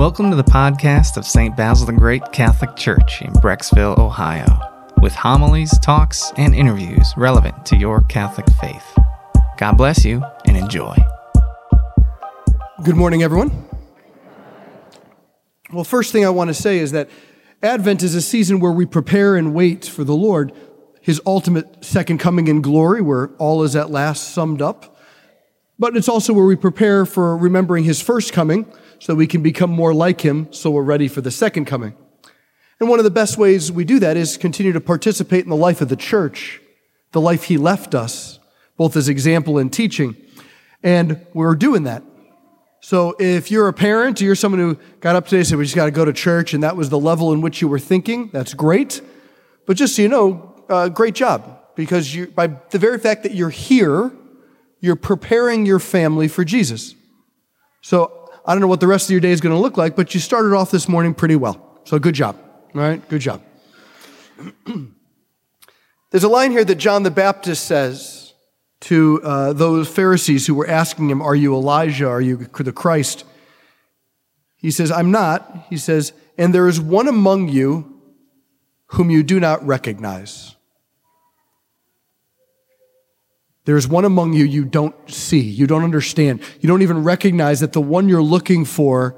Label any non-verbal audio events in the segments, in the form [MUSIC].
Welcome to the podcast of St. Basil the Great Catholic Church in Brecksville, Ohio, with homilies, talks, and interviews relevant to your Catholic faith. God bless you and enjoy. Good morning, everyone. Well, first thing I want to say is that Advent is a season where we prepare and wait for the Lord, his ultimate second coming in glory, where all is at last summed up. But it's also where we prepare for remembering his first coming so we can become more like him so we're ready for the second coming. And one of the best ways we do that is continue to participate in the life of the church, the life he left us, both as example and teaching. And we're doing that. So if you're a parent or you're someone who got up today and said, we just got to go to church, and that was the level in which you were thinking, that's great. But just so you know, uh, great job. Because you, by the very fact that you're here, you're preparing your family for Jesus. So I don't know what the rest of your day is going to look like, but you started off this morning pretty well. So good job. All right, good job. [CLEARS THROAT] There's a line here that John the Baptist says to uh, those Pharisees who were asking him, Are you Elijah? Are you the Christ? He says, I'm not. He says, And there is one among you whom you do not recognize. There's one among you you don't see, you don't understand, you don't even recognize that the one you're looking for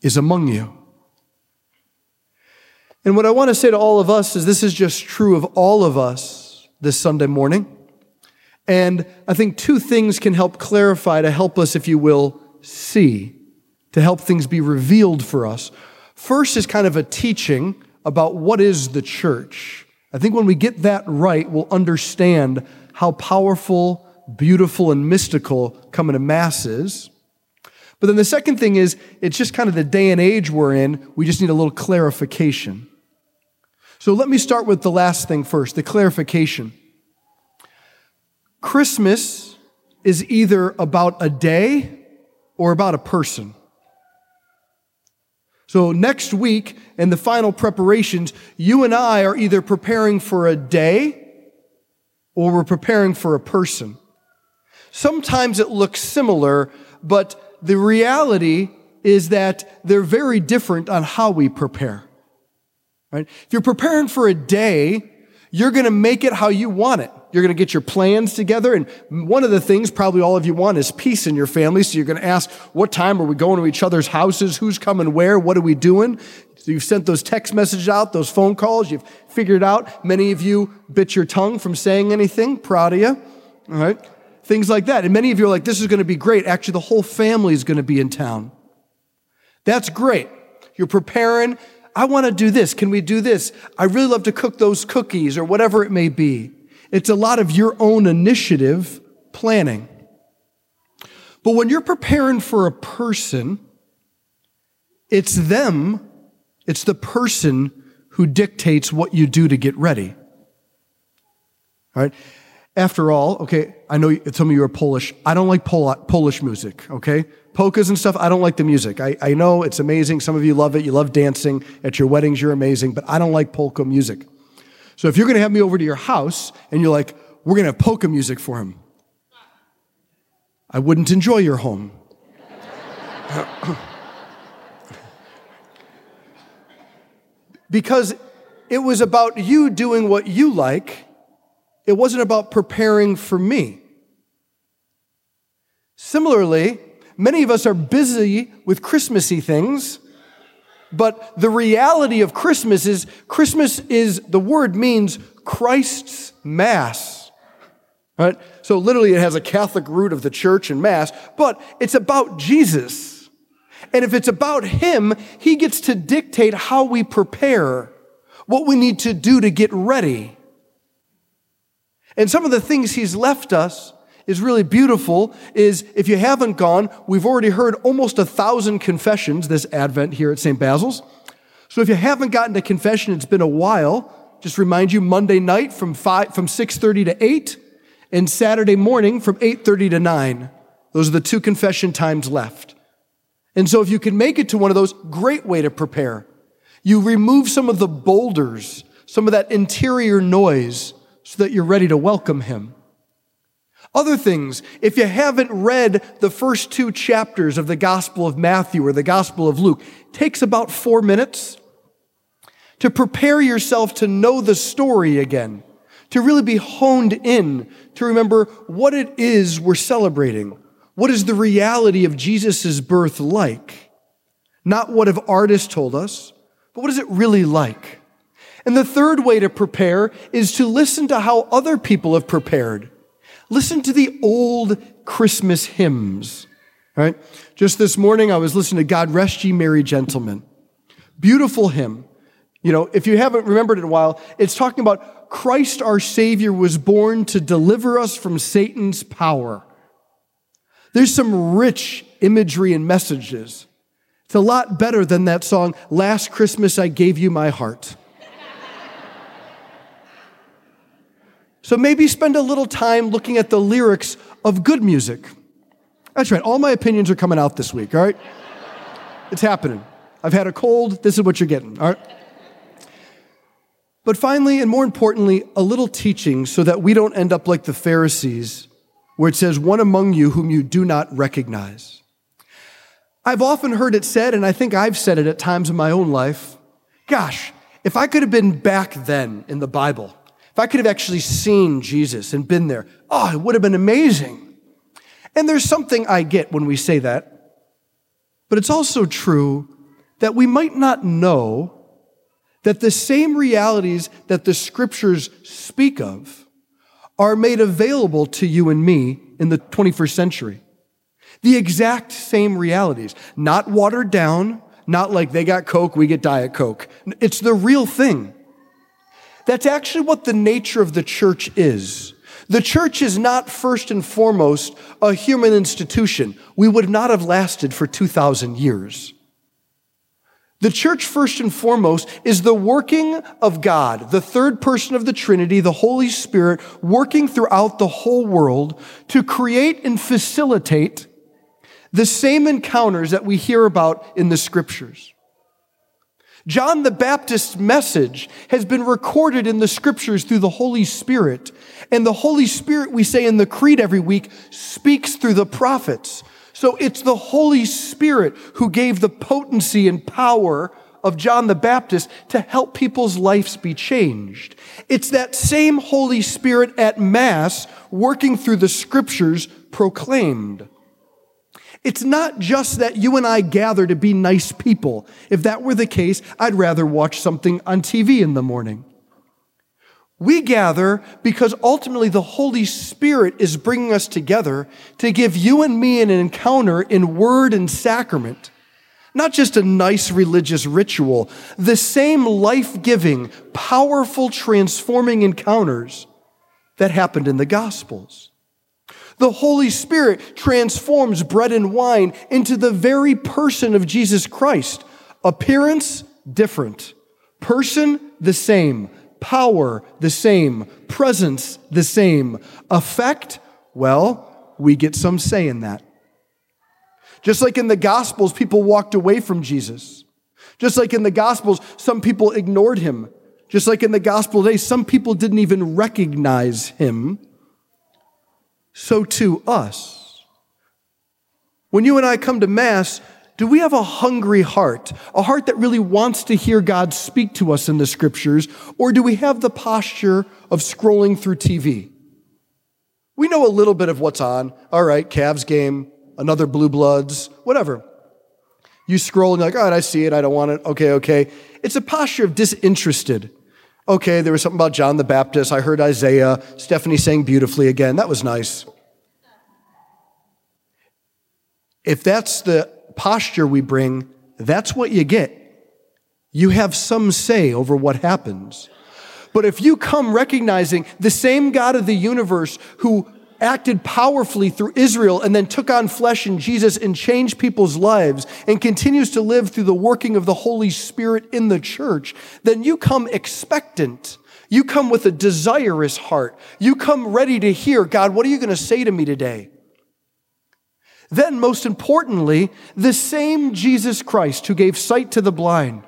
is among you. And what I want to say to all of us is this is just true of all of us this Sunday morning. And I think two things can help clarify to help us, if you will, see, to help things be revealed for us. First is kind of a teaching about what is the church. I think when we get that right, we'll understand how powerful, beautiful, and mystical coming to Mass is. But then the second thing is, it's just kind of the day and age we're in. We just need a little clarification. So let me start with the last thing first the clarification. Christmas is either about a day or about a person. So next week, in the final preparations, you and I are either preparing for a day or we're preparing for a person. Sometimes it looks similar, but the reality is that they're very different on how we prepare. Right? If you're preparing for a day, you're going to make it how you want it. You're going to get your plans together. And one of the things probably all of you want is peace in your family. So you're going to ask, what time are we going to each other's houses? Who's coming where? What are we doing? So you've sent those text messages out, those phone calls. You've figured out. Many of you bit your tongue from saying anything. Proud of you. All right. Things like that. And many of you are like, this is going to be great. Actually, the whole family is going to be in town. That's great. You're preparing. I want to do this. Can we do this? I really love to cook those cookies or whatever it may be. It's a lot of your own initiative planning. But when you're preparing for a person, it's them, it's the person who dictates what you do to get ready. All right? After all, okay, I know some of you are Polish. I don't like Pol- Polish music, okay? Polkas and stuff, I don't like the music. I, I know it's amazing. Some of you love it. You love dancing. At your weddings, you're amazing, but I don't like polka music. So if you're going to have me over to your house and you're like, we're going to have polka music for him, I wouldn't enjoy your home. [COUGHS] because it was about you doing what you like, it wasn't about preparing for me. Similarly, many of us are busy with Christmassy things but the reality of Christmas is Christmas is the word means Christ's Mass. Right? So literally it has a Catholic root of the church and Mass, but it's about Jesus. And if it's about Him, He gets to dictate how we prepare, what we need to do to get ready. And some of the things He's left us is really beautiful is if you haven't gone, we've already heard almost a thousand confessions this Advent here at St. Basil's. So if you haven't gotten to confession, it's been a while. Just remind you Monday night from five, from 6.30 to 8 and Saturday morning from 8.30 to 9. Those are the two confession times left. And so if you can make it to one of those, great way to prepare. You remove some of the boulders, some of that interior noise so that you're ready to welcome him. Other things, if you haven't read the first two chapters of the Gospel of Matthew or the Gospel of Luke, takes about four minutes to prepare yourself to know the story again, to really be honed in, to remember what it is we're celebrating. What is the reality of Jesus' birth like? Not what have artists told us, but what is it really like? And the third way to prepare is to listen to how other people have prepared. Listen to the old Christmas hymns. Right? Just this morning, I was listening to God Rest Ye Merry Gentlemen. Beautiful hymn. You know, if you haven't remembered it in a while, it's talking about Christ our Savior was born to deliver us from Satan's power. There's some rich imagery and messages. It's a lot better than that song, Last Christmas I Gave You My Heart. So maybe spend a little time looking at the lyrics of good music. That's right, all my opinions are coming out this week, all right? It's happening. I've had a cold, this is what you're getting, all right? But finally, and more importantly, a little teaching so that we don't end up like the Pharisees, where it says, One among you whom you do not recognize. I've often heard it said, and I think I've said it at times in my own life gosh, if I could have been back then in the Bible, if I could have actually seen Jesus and been there, oh, it would have been amazing. And there's something I get when we say that, but it's also true that we might not know that the same realities that the scriptures speak of are made available to you and me in the 21st century. The exact same realities, not watered down, not like they got Coke, we get Diet Coke. It's the real thing. That's actually what the nature of the church is. The church is not first and foremost a human institution. We would not have lasted for 2,000 years. The church, first and foremost, is the working of God, the third person of the Trinity, the Holy Spirit, working throughout the whole world to create and facilitate the same encounters that we hear about in the scriptures. John the Baptist's message has been recorded in the scriptures through the Holy Spirit. And the Holy Spirit, we say in the Creed every week, speaks through the prophets. So it's the Holy Spirit who gave the potency and power of John the Baptist to help people's lives be changed. It's that same Holy Spirit at Mass working through the scriptures proclaimed. It's not just that you and I gather to be nice people. If that were the case, I'd rather watch something on TV in the morning. We gather because ultimately the Holy Spirit is bringing us together to give you and me an encounter in word and sacrament. Not just a nice religious ritual, the same life giving, powerful, transforming encounters that happened in the Gospels. The Holy Spirit transforms bread and wine into the very person of Jesus Christ. Appearance, different. Person, the same. Power, the same. Presence, the same. Effect, well, we get some say in that. Just like in the Gospels, people walked away from Jesus. Just like in the Gospels, some people ignored him. Just like in the Gospel today, some people didn't even recognize him so too us. When you and I come to Mass, do we have a hungry heart, a heart that really wants to hear God speak to us in the scriptures, or do we have the posture of scrolling through TV? We know a little bit of what's on. All right, Cavs game, another Blue Bloods, whatever. You scroll and you're like, all right, I see it, I don't want it. Okay, okay. It's a posture of disinterested. Okay, there was something about John the Baptist. I heard Isaiah. Stephanie sang beautifully again. That was nice. If that's the posture we bring, that's what you get. You have some say over what happens. But if you come recognizing the same God of the universe who acted powerfully through Israel and then took on flesh in Jesus and changed people's lives and continues to live through the working of the Holy Spirit in the church, then you come expectant. You come with a desirous heart. You come ready to hear, God, what are you going to say to me today? Then, most importantly, the same Jesus Christ who gave sight to the blind,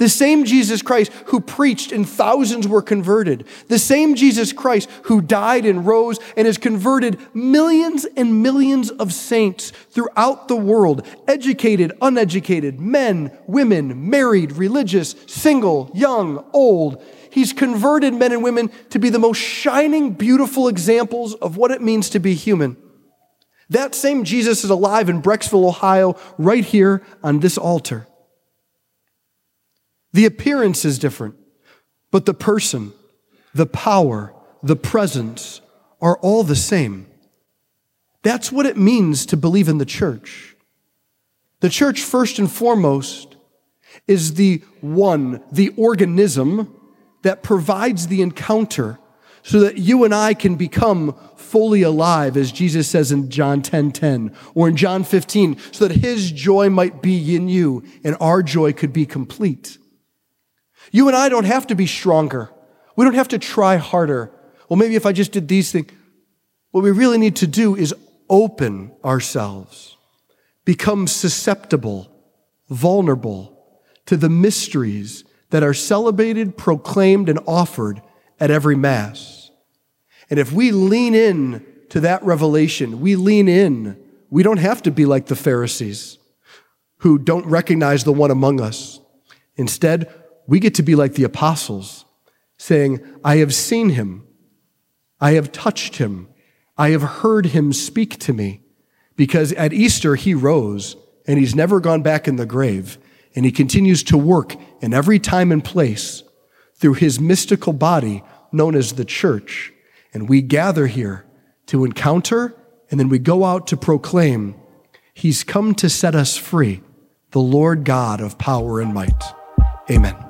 The same Jesus Christ who preached and thousands were converted. The same Jesus Christ who died and rose and has converted millions and millions of saints throughout the world, educated, uneducated, men, women, married, religious, single, young, old. He's converted men and women to be the most shining, beautiful examples of what it means to be human. That same Jesus is alive in Brecksville, Ohio, right here on this altar. The appearance is different, but the person, the power, the presence are all the same. That's what it means to believe in the church. The church, first and foremost, is the one, the organism that provides the encounter so that you and I can become fully alive, as Jesus says in John 10 10 or in John 15, so that his joy might be in you and our joy could be complete. You and I don't have to be stronger. We don't have to try harder. Well, maybe if I just did these things. What we really need to do is open ourselves, become susceptible, vulnerable to the mysteries that are celebrated, proclaimed, and offered at every Mass. And if we lean in to that revelation, we lean in, we don't have to be like the Pharisees who don't recognize the one among us. Instead, we get to be like the apostles, saying, I have seen him, I have touched him, I have heard him speak to me. Because at Easter, he rose and he's never gone back in the grave. And he continues to work in every time and place through his mystical body known as the church. And we gather here to encounter and then we go out to proclaim, He's come to set us free, the Lord God of power and might. Amen.